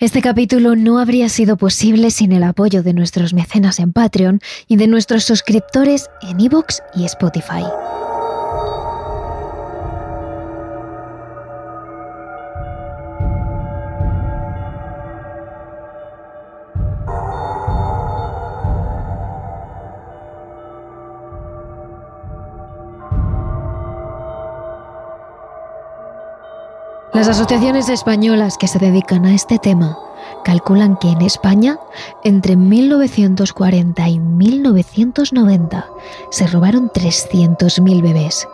Este capítulo no habría sido posible sin el apoyo de nuestros mecenas en Patreon y de nuestros suscriptores en iVoox y Spotify. Asociaciones españolas que se dedican a este tema calculan que en España, entre 1940 y 1990, se robaron 300.000 bebés.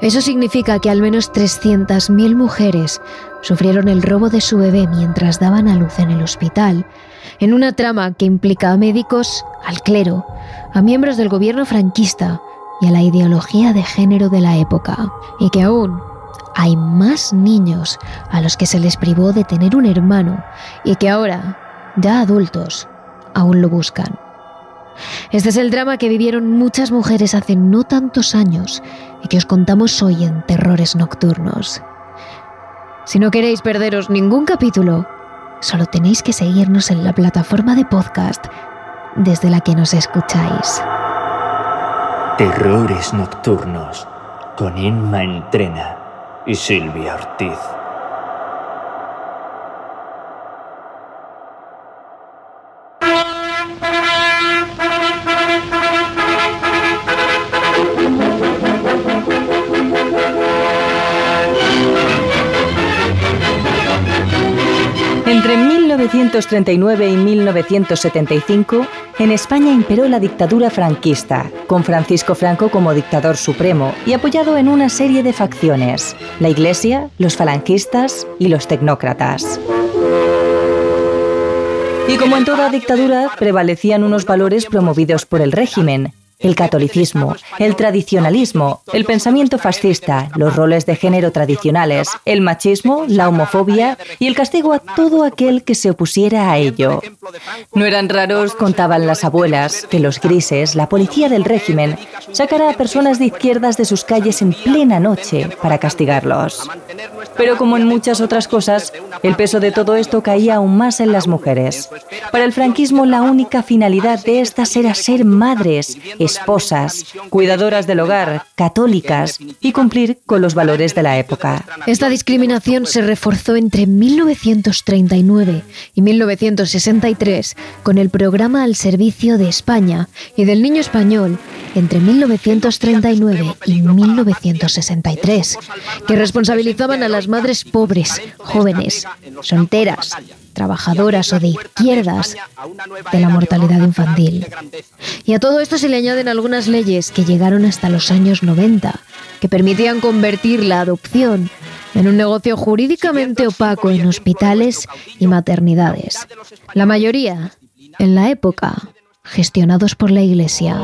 Eso significa que al menos 300.000 mujeres sufrieron el robo de su bebé mientras daban a luz en el hospital, en una trama que implica a médicos, al clero, a miembros del gobierno franquista y a la ideología de género de la época, y que aún hay más niños a los que se les privó de tener un hermano y que ahora, ya adultos, aún lo buscan. Este es el drama que vivieron muchas mujeres hace no tantos años y que os contamos hoy en Terrores Nocturnos. Si no queréis perderos ningún capítulo, solo tenéis que seguirnos en la plataforma de podcast desde la que nos escucháis. Terrores Nocturnos con Inma Entrena y Silvia Ortiz. 1939 y 1975, en España imperó la dictadura franquista, con Francisco Franco como dictador supremo y apoyado en una serie de facciones, la Iglesia, los falangistas y los tecnócratas. Y como en toda dictadura, prevalecían unos valores promovidos por el régimen, el catolicismo, el tradicionalismo, el pensamiento fascista, los roles de género tradicionales, el machismo, la homofobia y el castigo a todo aquel que se opusiera a ello. No eran raros, contaban las abuelas, que los grises, la policía del régimen, sacara a personas de izquierdas de sus calles en plena noche para castigarlos. Pero como en muchas otras cosas, el peso de todo esto caía aún más en las mujeres. Para el franquismo la única finalidad de estas era ser madres, esposas, cuidadoras del hogar, católicas y cumplir con los valores de la época. Esta discriminación se reforzó entre 1939 y 1963 con el programa al servicio de España y del niño español entre 1939 y 1963, que responsabilizaban a las madres pobres, jóvenes, solteras, trabajadoras o de izquierdas de la mortalidad infantil. Y a todo esto se le añaden algunas leyes que llegaron hasta los años 90, que permitían convertir la adopción en un negocio jurídicamente opaco en hospitales y maternidades. La mayoría, en la época, gestionados por la Iglesia.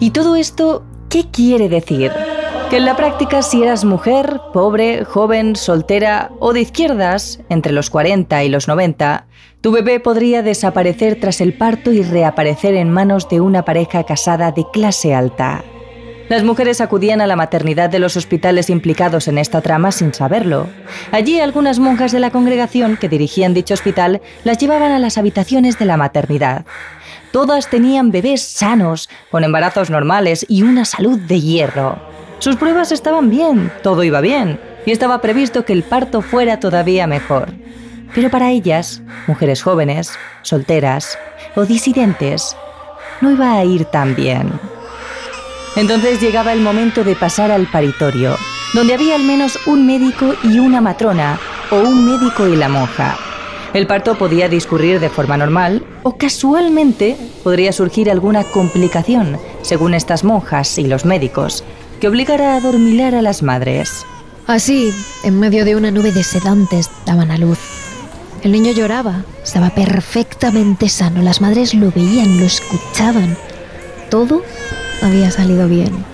Y todo esto ¿Qué quiere decir? Que en la práctica si eras mujer, pobre, joven, soltera o de izquierdas, entre los 40 y los 90, tu bebé podría desaparecer tras el parto y reaparecer en manos de una pareja casada de clase alta. Las mujeres acudían a la maternidad de los hospitales implicados en esta trama sin saberlo. Allí algunas monjas de la congregación que dirigían dicho hospital las llevaban a las habitaciones de la maternidad. Todas tenían bebés sanos, con embarazos normales y una salud de hierro. Sus pruebas estaban bien, todo iba bien, y estaba previsto que el parto fuera todavía mejor. Pero para ellas, mujeres jóvenes, solteras o disidentes, no iba a ir tan bien. Entonces llegaba el momento de pasar al paritorio, donde había al menos un médico y una matrona, o un médico y la monja. El parto podía discurrir de forma normal o casualmente podría surgir alguna complicación, según estas monjas y los médicos, que obligara a dormilar a las madres. Así, en medio de una nube de sedantes, daban a luz. El niño lloraba, estaba perfectamente sano, las madres lo veían, lo escuchaban. Todo había salido bien.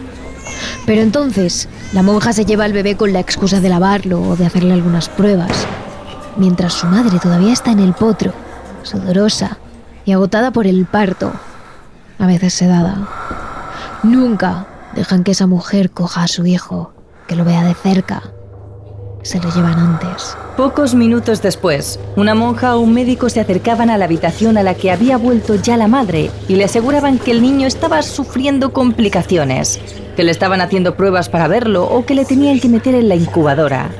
Pero entonces, la monja se lleva al bebé con la excusa de lavarlo o de hacerle algunas pruebas mientras su madre todavía está en el potro, sudorosa y agotada por el parto, a veces sedada. Nunca, Dejan que esa mujer coja a su hijo, que lo vea de cerca. Se lo llevan antes. Pocos minutos después, una monja o un médico se acercaban a la habitación a la que había vuelto ya la madre y le aseguraban que el niño estaba sufriendo complicaciones, que le estaban haciendo pruebas para verlo o que le tenían que meter en la incubadora.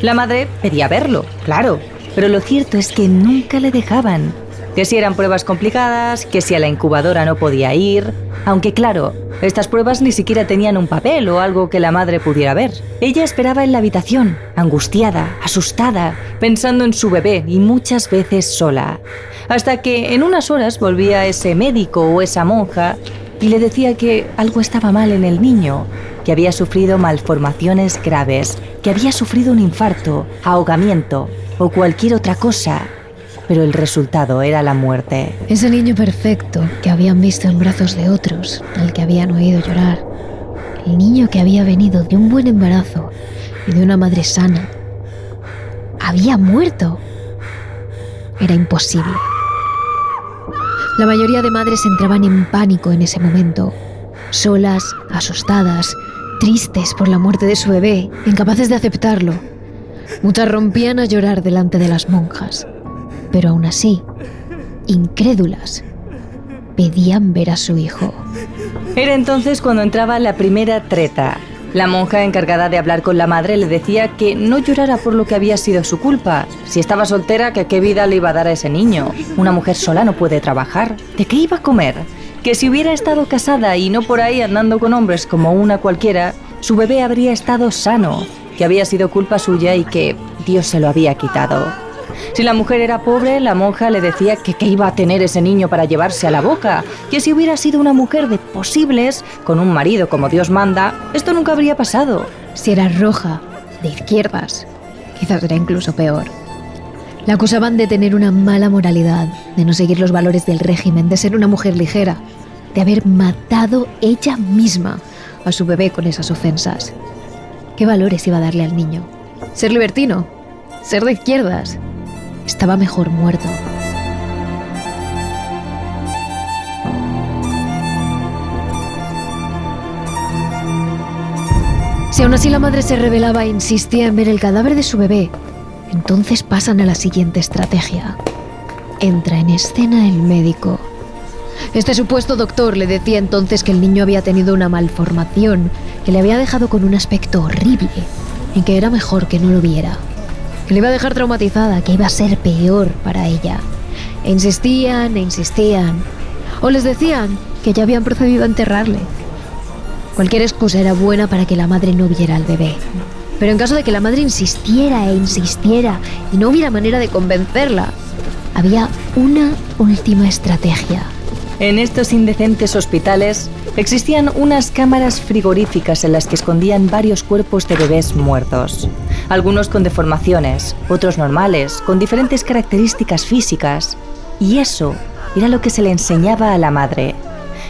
La madre pedía verlo, claro, pero lo cierto es que nunca le dejaban. Que si eran pruebas complicadas, que si a la incubadora no podía ir, aunque claro, estas pruebas ni siquiera tenían un papel o algo que la madre pudiera ver. Ella esperaba en la habitación, angustiada, asustada, pensando en su bebé y muchas veces sola. Hasta que en unas horas volvía ese médico o esa monja y le decía que algo estaba mal en el niño, que había sufrido malformaciones graves, que había sufrido un infarto, ahogamiento o cualquier otra cosa pero el resultado era la muerte. Ese niño perfecto que habían visto en brazos de otros, al que habían oído llorar. El niño que había venido de un buen embarazo y de una madre sana. Había muerto. Era imposible. La mayoría de madres entraban en pánico en ese momento, solas, asustadas, tristes por la muerte de su bebé, incapaces de aceptarlo. Muchas rompían a llorar delante de las monjas pero aún así, incrédulas, pedían ver a su hijo. Era entonces cuando entraba la primera treta. La monja encargada de hablar con la madre le decía que no llorara por lo que había sido su culpa. Si estaba soltera, que qué vida le iba a dar a ese niño. Una mujer sola no puede trabajar. ¿De qué iba a comer? Que si hubiera estado casada y no por ahí andando con hombres como una cualquiera, su bebé habría estado sano, que había sido culpa suya y que Dios se lo había quitado. Si la mujer era pobre, la monja le decía que qué iba a tener ese niño para llevarse a la boca, que si hubiera sido una mujer de posibles, con un marido como Dios manda, esto nunca habría pasado. Si era roja, de izquierdas, quizás era incluso peor. La acusaban de tener una mala moralidad, de no seguir los valores del régimen, de ser una mujer ligera, de haber matado ella misma a su bebé con esas ofensas. ¿Qué valores iba a darle al niño? ¿Ser libertino? ¿Ser de izquierdas? Estaba mejor muerto. Si aún así la madre se revelaba e insistía en ver el cadáver de su bebé, entonces pasan a la siguiente estrategia. Entra en escena el médico. Este supuesto doctor le decía entonces que el niño había tenido una malformación que le había dejado con un aspecto horrible y que era mejor que no lo viera que le iba a dejar traumatizada, que iba a ser peor para ella. E insistían e insistían. O les decían que ya habían procedido a enterrarle. Cualquier excusa era buena para que la madre no viera al bebé. Pero en caso de que la madre insistiera e insistiera y no hubiera manera de convencerla, había una última estrategia. En estos indecentes hospitales existían unas cámaras frigoríficas en las que escondían varios cuerpos de bebés muertos algunos con deformaciones, otros normales, con diferentes características físicas. Y eso era lo que se le enseñaba a la madre.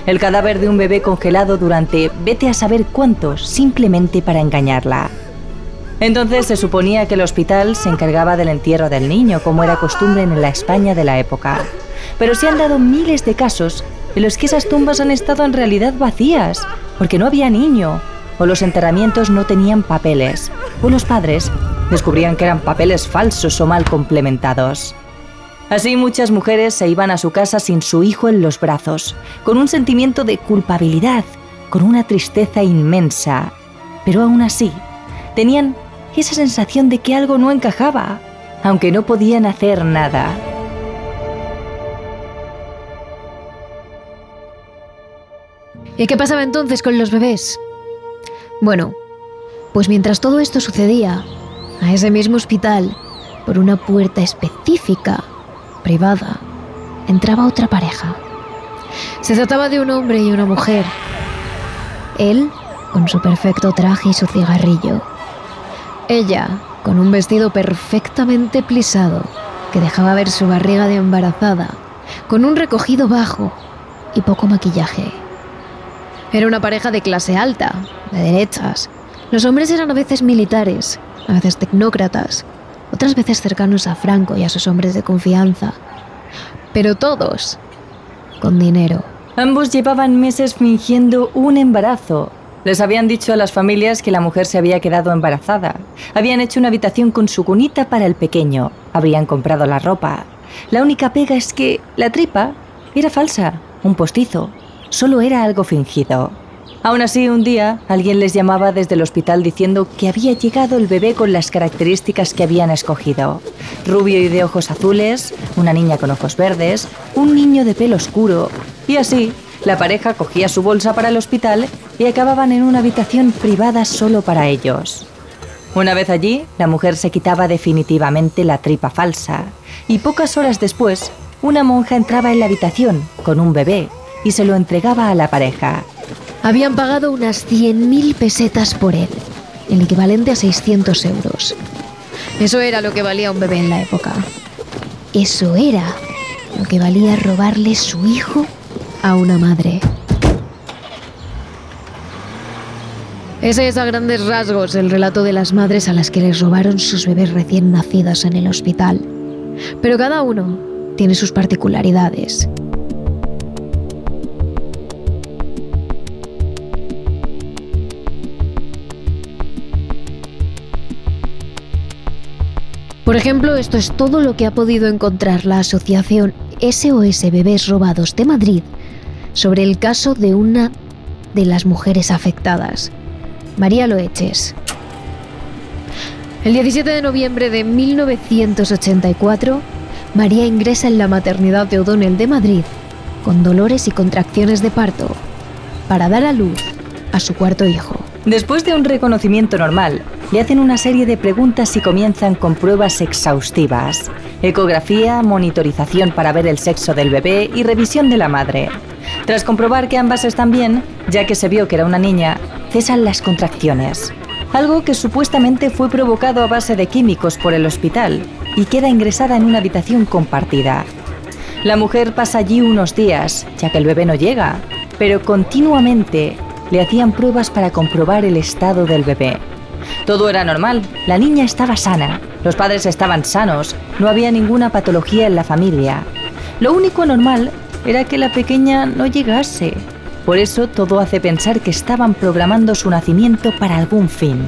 El cadáver de un bebé congelado durante vete a saber cuántos, simplemente para engañarla. Entonces se suponía que el hospital se encargaba del entierro del niño, como era costumbre en la España de la época. Pero se han dado miles de casos en los que esas tumbas han estado en realidad vacías, porque no había niño, o los enterramientos no tenían papeles, o los padres descubrían que eran papeles falsos o mal complementados. Así muchas mujeres se iban a su casa sin su hijo en los brazos, con un sentimiento de culpabilidad, con una tristeza inmensa, pero aún así tenían esa sensación de que algo no encajaba, aunque no podían hacer nada. ¿Y qué pasaba entonces con los bebés? Bueno, pues mientras todo esto sucedía, a ese mismo hospital, por una puerta específica, privada, entraba otra pareja. Se trataba de un hombre y una mujer. Él, con su perfecto traje y su cigarrillo. Ella, con un vestido perfectamente plisado, que dejaba ver su barriga de embarazada, con un recogido bajo y poco maquillaje. Era una pareja de clase alta, de derechas. Los hombres eran a veces militares, a veces tecnócratas, otras veces cercanos a Franco y a sus hombres de confianza. Pero todos con dinero. Ambos llevaban meses fingiendo un embarazo. Les habían dicho a las familias que la mujer se había quedado embarazada. Habían hecho una habitación con su cunita para el pequeño. Habrían comprado la ropa. La única pega es que la tripa era falsa, un postizo. Solo era algo fingido. Aún así, un día, alguien les llamaba desde el hospital diciendo que había llegado el bebé con las características que habían escogido. Rubio y de ojos azules, una niña con ojos verdes, un niño de pelo oscuro. Y así, la pareja cogía su bolsa para el hospital y acababan en una habitación privada solo para ellos. Una vez allí, la mujer se quitaba definitivamente la tripa falsa y pocas horas después, una monja entraba en la habitación con un bebé y se lo entregaba a la pareja. Habían pagado unas 100.000 pesetas por él, el equivalente a 600 euros. Eso era lo que valía un bebé en la época. Eso era lo que valía robarle su hijo a una madre. Ese es a grandes rasgos el relato de las madres a las que les robaron sus bebés recién nacidos en el hospital. Pero cada uno tiene sus particularidades. Por ejemplo, esto es todo lo que ha podido encontrar la asociación SOS Bebés Robados de Madrid sobre el caso de una de las mujeres afectadas, María Loeches. El 17 de noviembre de 1984, María ingresa en la maternidad de O'Donnell de Madrid con dolores y contracciones de parto para dar a luz a su cuarto hijo. Después de un reconocimiento normal, le hacen una serie de preguntas y comienzan con pruebas exhaustivas. Ecografía, monitorización para ver el sexo del bebé y revisión de la madre. Tras comprobar que ambas están bien, ya que se vio que era una niña, cesan las contracciones. Algo que supuestamente fue provocado a base de químicos por el hospital y queda ingresada en una habitación compartida. La mujer pasa allí unos días, ya que el bebé no llega, pero continuamente le hacían pruebas para comprobar el estado del bebé. Todo era normal, la niña estaba sana, los padres estaban sanos, no había ninguna patología en la familia. Lo único normal era que la pequeña no llegase. Por eso todo hace pensar que estaban programando su nacimiento para algún fin.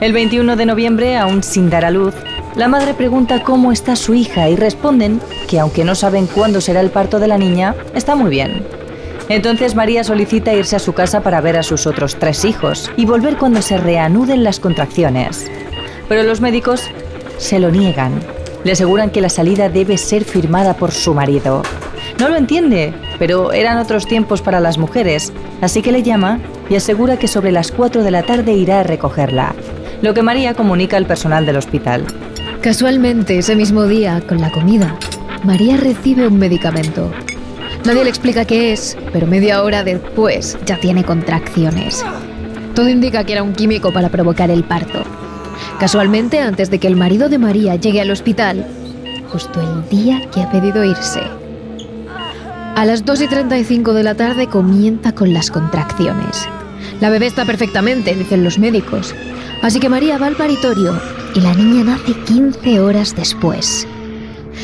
El 21 de noviembre, aún sin dar a luz, la madre pregunta cómo está su hija y responden que aunque no saben cuándo será el parto de la niña, está muy bien. Entonces María solicita irse a su casa para ver a sus otros tres hijos y volver cuando se reanuden las contracciones. Pero los médicos se lo niegan. Le aseguran que la salida debe ser firmada por su marido. No lo entiende, pero eran otros tiempos para las mujeres, así que le llama y asegura que sobre las 4 de la tarde irá a recogerla, lo que María comunica al personal del hospital. Casualmente, ese mismo día, con la comida, María recibe un medicamento, Nadie le explica qué es, pero media hora después ya tiene contracciones. Todo indica que era un químico para provocar el parto. Casualmente, antes de que el marido de María llegue al hospital, justo el día que ha pedido irse. A las 2 y 35 de la tarde comienza con las contracciones. La bebé está perfectamente, dicen los médicos. Así que María va al paritorio y la niña nace 15 horas después.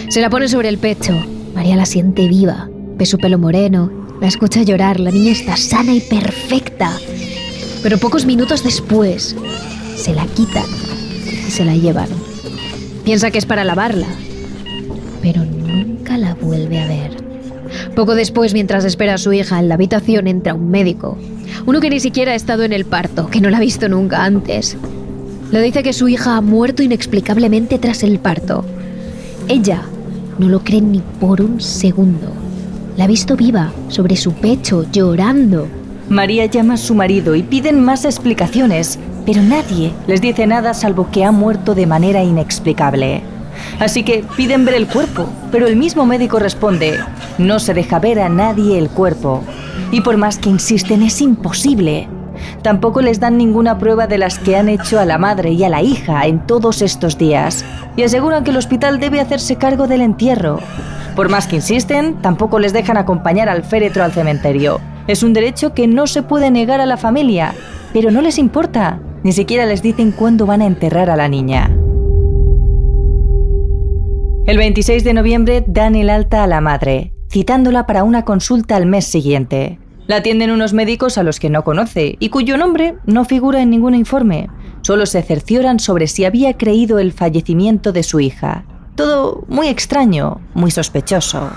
Se la pone sobre el pecho. María la siente viva, Ve su pelo moreno, la escucha llorar, la niña está sana y perfecta. Pero pocos minutos después, se la quitan y se la llevan. Piensa que es para lavarla, pero nunca la vuelve a ver. Poco después, mientras espera a su hija en la habitación, entra un médico. Uno que ni siquiera ha estado en el parto, que no la ha visto nunca antes. Le dice que su hija ha muerto inexplicablemente tras el parto. Ella no lo cree ni por un segundo. La ha visto viva, sobre su pecho, llorando. María llama a su marido y piden más explicaciones, pero nadie les dice nada salvo que ha muerto de manera inexplicable. Así que piden ver el cuerpo, pero el mismo médico responde, no se deja ver a nadie el cuerpo. Y por más que insisten, es imposible. Tampoco les dan ninguna prueba de las que han hecho a la madre y a la hija en todos estos días, y aseguran que el hospital debe hacerse cargo del entierro. Por más que insisten, tampoco les dejan acompañar al féretro al cementerio. Es un derecho que no se puede negar a la familia, pero no les importa. Ni siquiera les dicen cuándo van a enterrar a la niña. El 26 de noviembre dan el alta a la madre, citándola para una consulta al mes siguiente. La atienden unos médicos a los que no conoce y cuyo nombre no figura en ningún informe. Solo se cercioran sobre si había creído el fallecimiento de su hija. Todo muy extraño, muy sospechoso.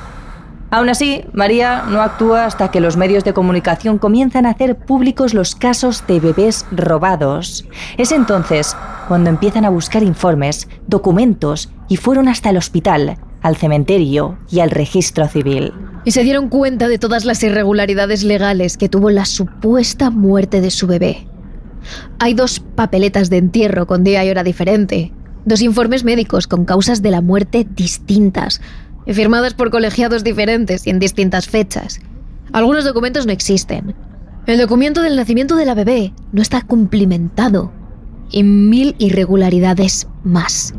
Aún así, María no actúa hasta que los medios de comunicación comienzan a hacer públicos los casos de bebés robados. Es entonces cuando empiezan a buscar informes, documentos y fueron hasta el hospital, al cementerio y al registro civil. Y se dieron cuenta de todas las irregularidades legales que tuvo la supuesta muerte de su bebé. Hay dos papeletas de entierro con día y hora diferente, dos informes médicos con causas de la muerte distintas, firmadas por colegiados diferentes y en distintas fechas. Algunos documentos no existen. El documento del nacimiento de la bebé no está cumplimentado. Y mil irregularidades más.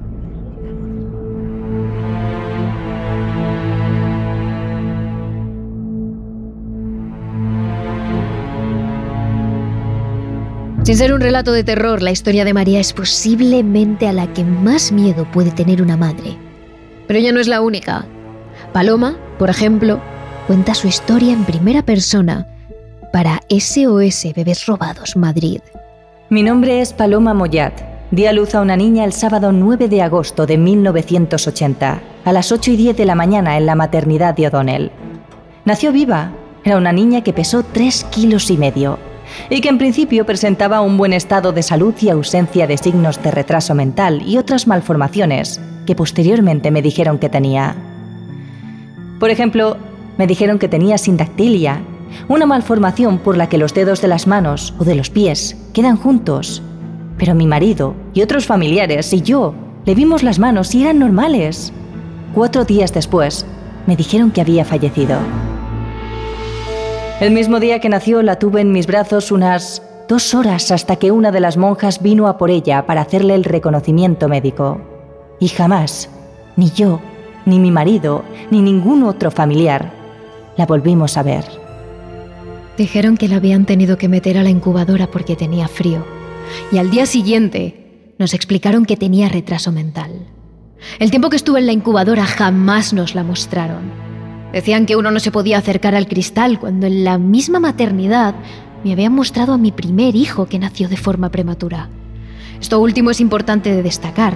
Sin ser un relato de terror, la historia de María es posiblemente a la que más miedo puede tener una madre. Pero ella no es la única. Paloma, por ejemplo, cuenta su historia en primera persona para SOS Bebés Robados Madrid. Mi nombre es Paloma Moyat. Di a luz a una niña el sábado 9 de agosto de 1980, a las 8 y 10 de la mañana en la maternidad de O'Donnell. Nació viva. Era una niña que pesó 3 kilos y medio y que en principio presentaba un buen estado de salud y ausencia de signos de retraso mental y otras malformaciones que posteriormente me dijeron que tenía. Por ejemplo, me dijeron que tenía sindactilia, una malformación por la que los dedos de las manos o de los pies quedan juntos. Pero mi marido y otros familiares y yo le vimos las manos y eran normales. Cuatro días después, me dijeron que había fallecido. El mismo día que nació la tuve en mis brazos unas dos horas hasta que una de las monjas vino a por ella para hacerle el reconocimiento médico. Y jamás, ni yo, ni mi marido, ni ningún otro familiar, la volvimos a ver. Dijeron que la habían tenido que meter a la incubadora porque tenía frío. Y al día siguiente nos explicaron que tenía retraso mental. El tiempo que estuve en la incubadora jamás nos la mostraron. Decían que uno no se podía acercar al cristal cuando en la misma maternidad me habían mostrado a mi primer hijo que nació de forma prematura. Esto último es importante de destacar,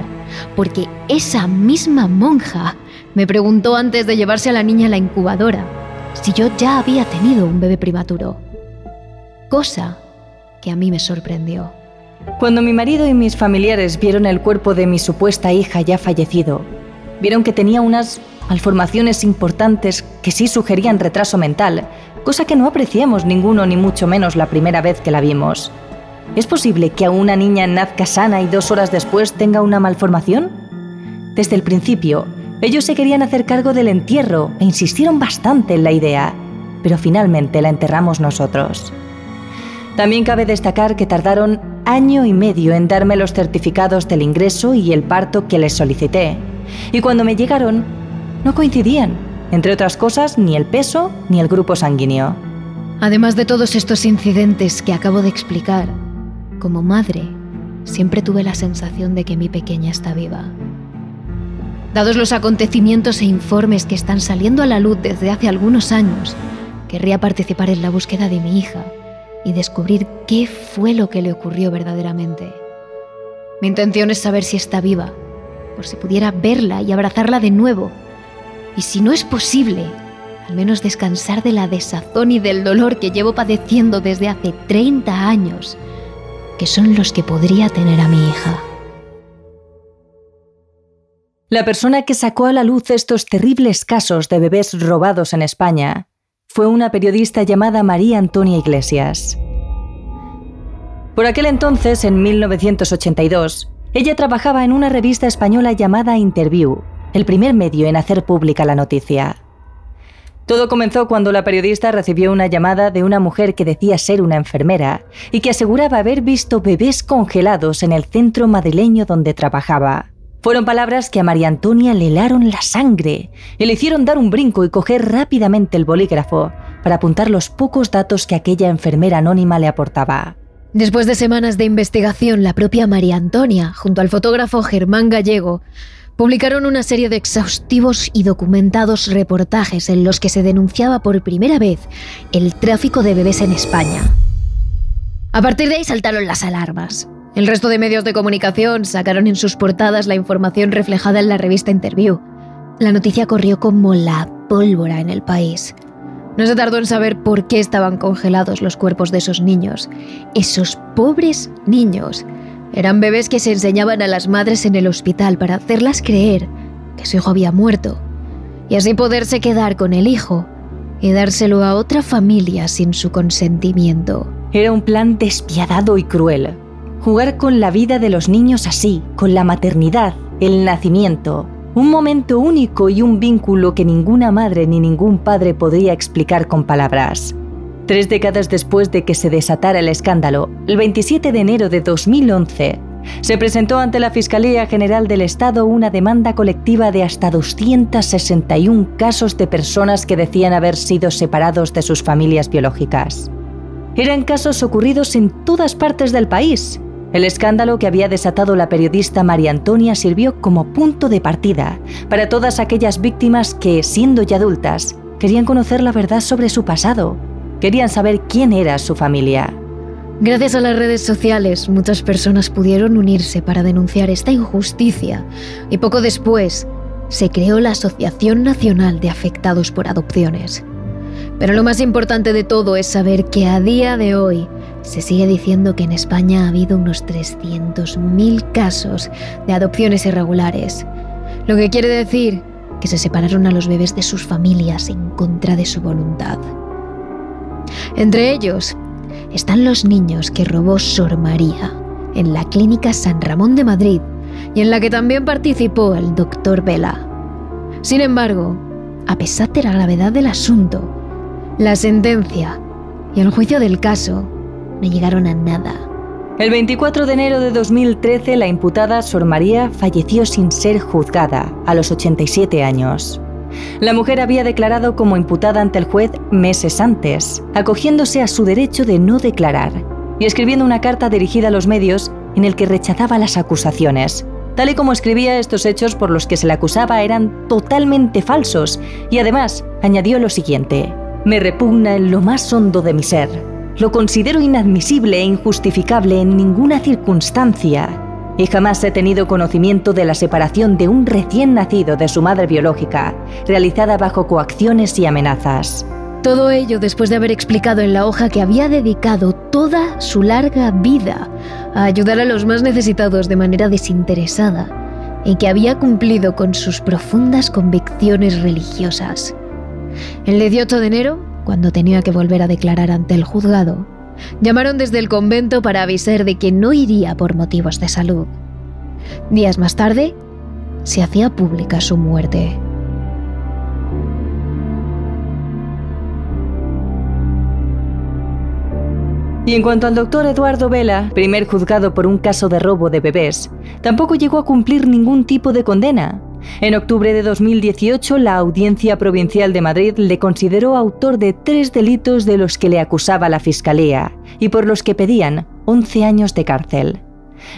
porque esa misma monja me preguntó antes de llevarse a la niña a la incubadora si yo ya había tenido un bebé prematuro. Cosa que a mí me sorprendió. Cuando mi marido y mis familiares vieron el cuerpo de mi supuesta hija ya fallecido, vieron que tenía unas malformaciones importantes que sí sugerían retraso mental, cosa que no apreciamos ninguno ni mucho menos la primera vez que la vimos. ¿Es posible que a una niña nazca sana y dos horas después tenga una malformación? Desde el principio, ellos se querían hacer cargo del entierro e insistieron bastante en la idea, pero finalmente la enterramos nosotros. También cabe destacar que tardaron año y medio en darme los certificados del ingreso y el parto que les solicité, y cuando me llegaron no coincidían, entre otras cosas, ni el peso ni el grupo sanguíneo. Además de todos estos incidentes que acabo de explicar, como madre, siempre tuve la sensación de que mi pequeña está viva. Dados los acontecimientos e informes que están saliendo a la luz desde hace algunos años, querría participar en la búsqueda de mi hija y descubrir qué fue lo que le ocurrió verdaderamente. Mi intención es saber si está viva, por si pudiera verla y abrazarla de nuevo y si no es posible, al menos descansar de la desazón y del dolor que llevo padeciendo desde hace 30 años, que son los que podría tener a mi hija. La persona que sacó a la luz estos terribles casos de bebés robados en España fue una periodista llamada María Antonia Iglesias. Por aquel entonces, en 1982, ella trabajaba en una revista española llamada Interview, el primer medio en hacer pública la noticia. Todo comenzó cuando la periodista recibió una llamada de una mujer que decía ser una enfermera y que aseguraba haber visto bebés congelados en el centro madrileño donde trabajaba. Fueron palabras que a María Antonia le helaron la sangre y le hicieron dar un brinco y coger rápidamente el bolígrafo para apuntar los pocos datos que aquella enfermera anónima le aportaba. Después de semanas de investigación, la propia María Antonia, junto al fotógrafo Germán Gallego, publicaron una serie de exhaustivos y documentados reportajes en los que se denunciaba por primera vez el tráfico de bebés en España. A partir de ahí saltaron las alarmas. El resto de medios de comunicación sacaron en sus portadas la información reflejada en la revista Interview. La noticia corrió como la pólvora en el país. No se tardó en saber por qué estaban congelados los cuerpos de esos niños. Esos pobres niños eran bebés que se enseñaban a las madres en el hospital para hacerlas creer que su hijo había muerto y así poderse quedar con el hijo y dárselo a otra familia sin su consentimiento. Era un plan despiadado y cruel. Jugar con la vida de los niños así, con la maternidad, el nacimiento, un momento único y un vínculo que ninguna madre ni ningún padre podría explicar con palabras. Tres décadas después de que se desatara el escándalo, el 27 de enero de 2011, se presentó ante la Fiscalía General del Estado una demanda colectiva de hasta 261 casos de personas que decían haber sido separados de sus familias biológicas. Eran casos ocurridos en todas partes del país. El escándalo que había desatado la periodista María Antonia sirvió como punto de partida para todas aquellas víctimas que, siendo ya adultas, querían conocer la verdad sobre su pasado Querían saber quién era su familia. Gracias a las redes sociales, muchas personas pudieron unirse para denunciar esta injusticia y poco después se creó la Asociación Nacional de Afectados por Adopciones. Pero lo más importante de todo es saber que a día de hoy se sigue diciendo que en España ha habido unos 300.000 casos de adopciones irregulares, lo que quiere decir que se separaron a los bebés de sus familias en contra de su voluntad. Entre ellos están los niños que robó Sor María en la Clínica San Ramón de Madrid y en la que también participó el doctor Vela. Sin embargo, a pesar de la gravedad del asunto, la sentencia y el juicio del caso no llegaron a nada. El 24 de enero de 2013, la imputada Sor María falleció sin ser juzgada, a los 87 años. La mujer había declarado como imputada ante el juez meses antes, acogiéndose a su derecho de no declarar y escribiendo una carta dirigida a los medios en el que rechazaba las acusaciones. Tal y como escribía, estos hechos por los que se le acusaba eran totalmente falsos y además añadió lo siguiente, me repugna en lo más hondo de mi ser. Lo considero inadmisible e injustificable en ninguna circunstancia y jamás he tenido conocimiento de la separación de un recién nacido de su madre biológica, realizada bajo coacciones y amenazas. Todo ello después de haber explicado en la hoja que había dedicado toda su larga vida a ayudar a los más necesitados de manera desinteresada y que había cumplido con sus profundas convicciones religiosas. El 18 de enero, cuando tenía que volver a declarar ante el juzgado, Llamaron desde el convento para avisar de que no iría por motivos de salud. Días más tarde, se hacía pública su muerte. Y en cuanto al doctor Eduardo Vela, primer juzgado por un caso de robo de bebés, tampoco llegó a cumplir ningún tipo de condena. En octubre de 2018, la Audiencia Provincial de Madrid le consideró autor de tres delitos de los que le acusaba la Fiscalía y por los que pedían 11 años de cárcel.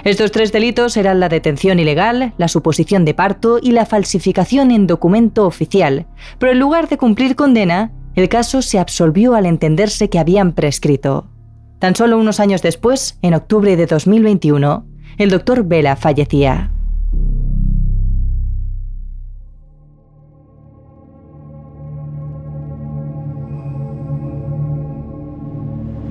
Estos tres delitos eran la detención ilegal, la suposición de parto y la falsificación en documento oficial, pero en lugar de cumplir condena, el caso se absolvió al entenderse que habían prescrito. Tan solo unos años después, en octubre de 2021, el doctor Vela fallecía.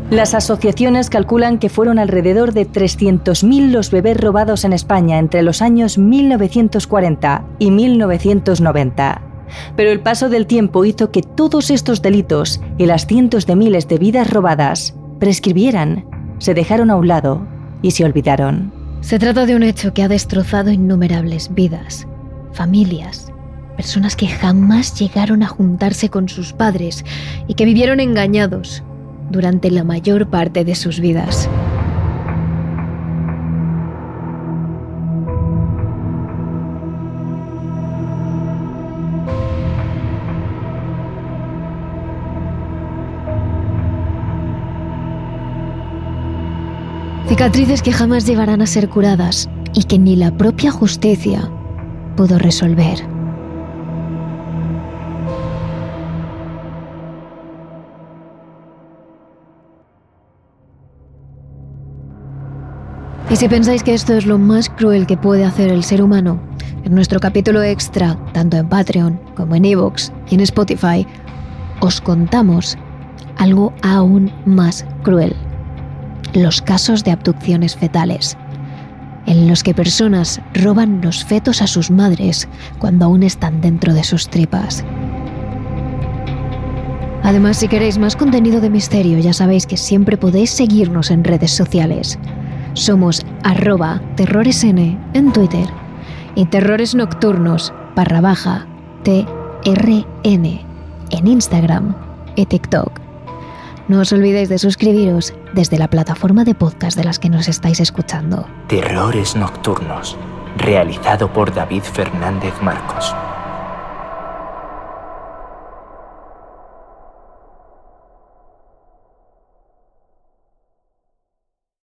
Las asociaciones calculan que fueron alrededor de 300.000 los bebés robados en España entre los años 1940 y 1990. Pero el paso del tiempo hizo que todos estos delitos y las cientos de miles de vidas robadas prescribieran, se dejaron a un lado y se olvidaron. Se trata de un hecho que ha destrozado innumerables vidas, familias, personas que jamás llegaron a juntarse con sus padres y que vivieron engañados durante la mayor parte de sus vidas. Cicatrices que jamás llegarán a ser curadas y que ni la propia justicia pudo resolver. Y si pensáis que esto es lo más cruel que puede hacer el ser humano, en nuestro capítulo extra, tanto en Patreon como en Evox y en Spotify, os contamos algo aún más cruel. Los casos de abducciones fetales, en los que personas roban los fetos a sus madres cuando aún están dentro de sus tripas. Además, si queréis más contenido de misterio, ya sabéis que siempre podéis seguirnos en redes sociales. Somos arroba terroresn en Twitter y terrores nocturnos barra baja TRN en Instagram y TikTok. No os olvidéis de suscribiros desde la plataforma de podcast de las que nos estáis escuchando. Terrores Nocturnos, realizado por David Fernández Marcos.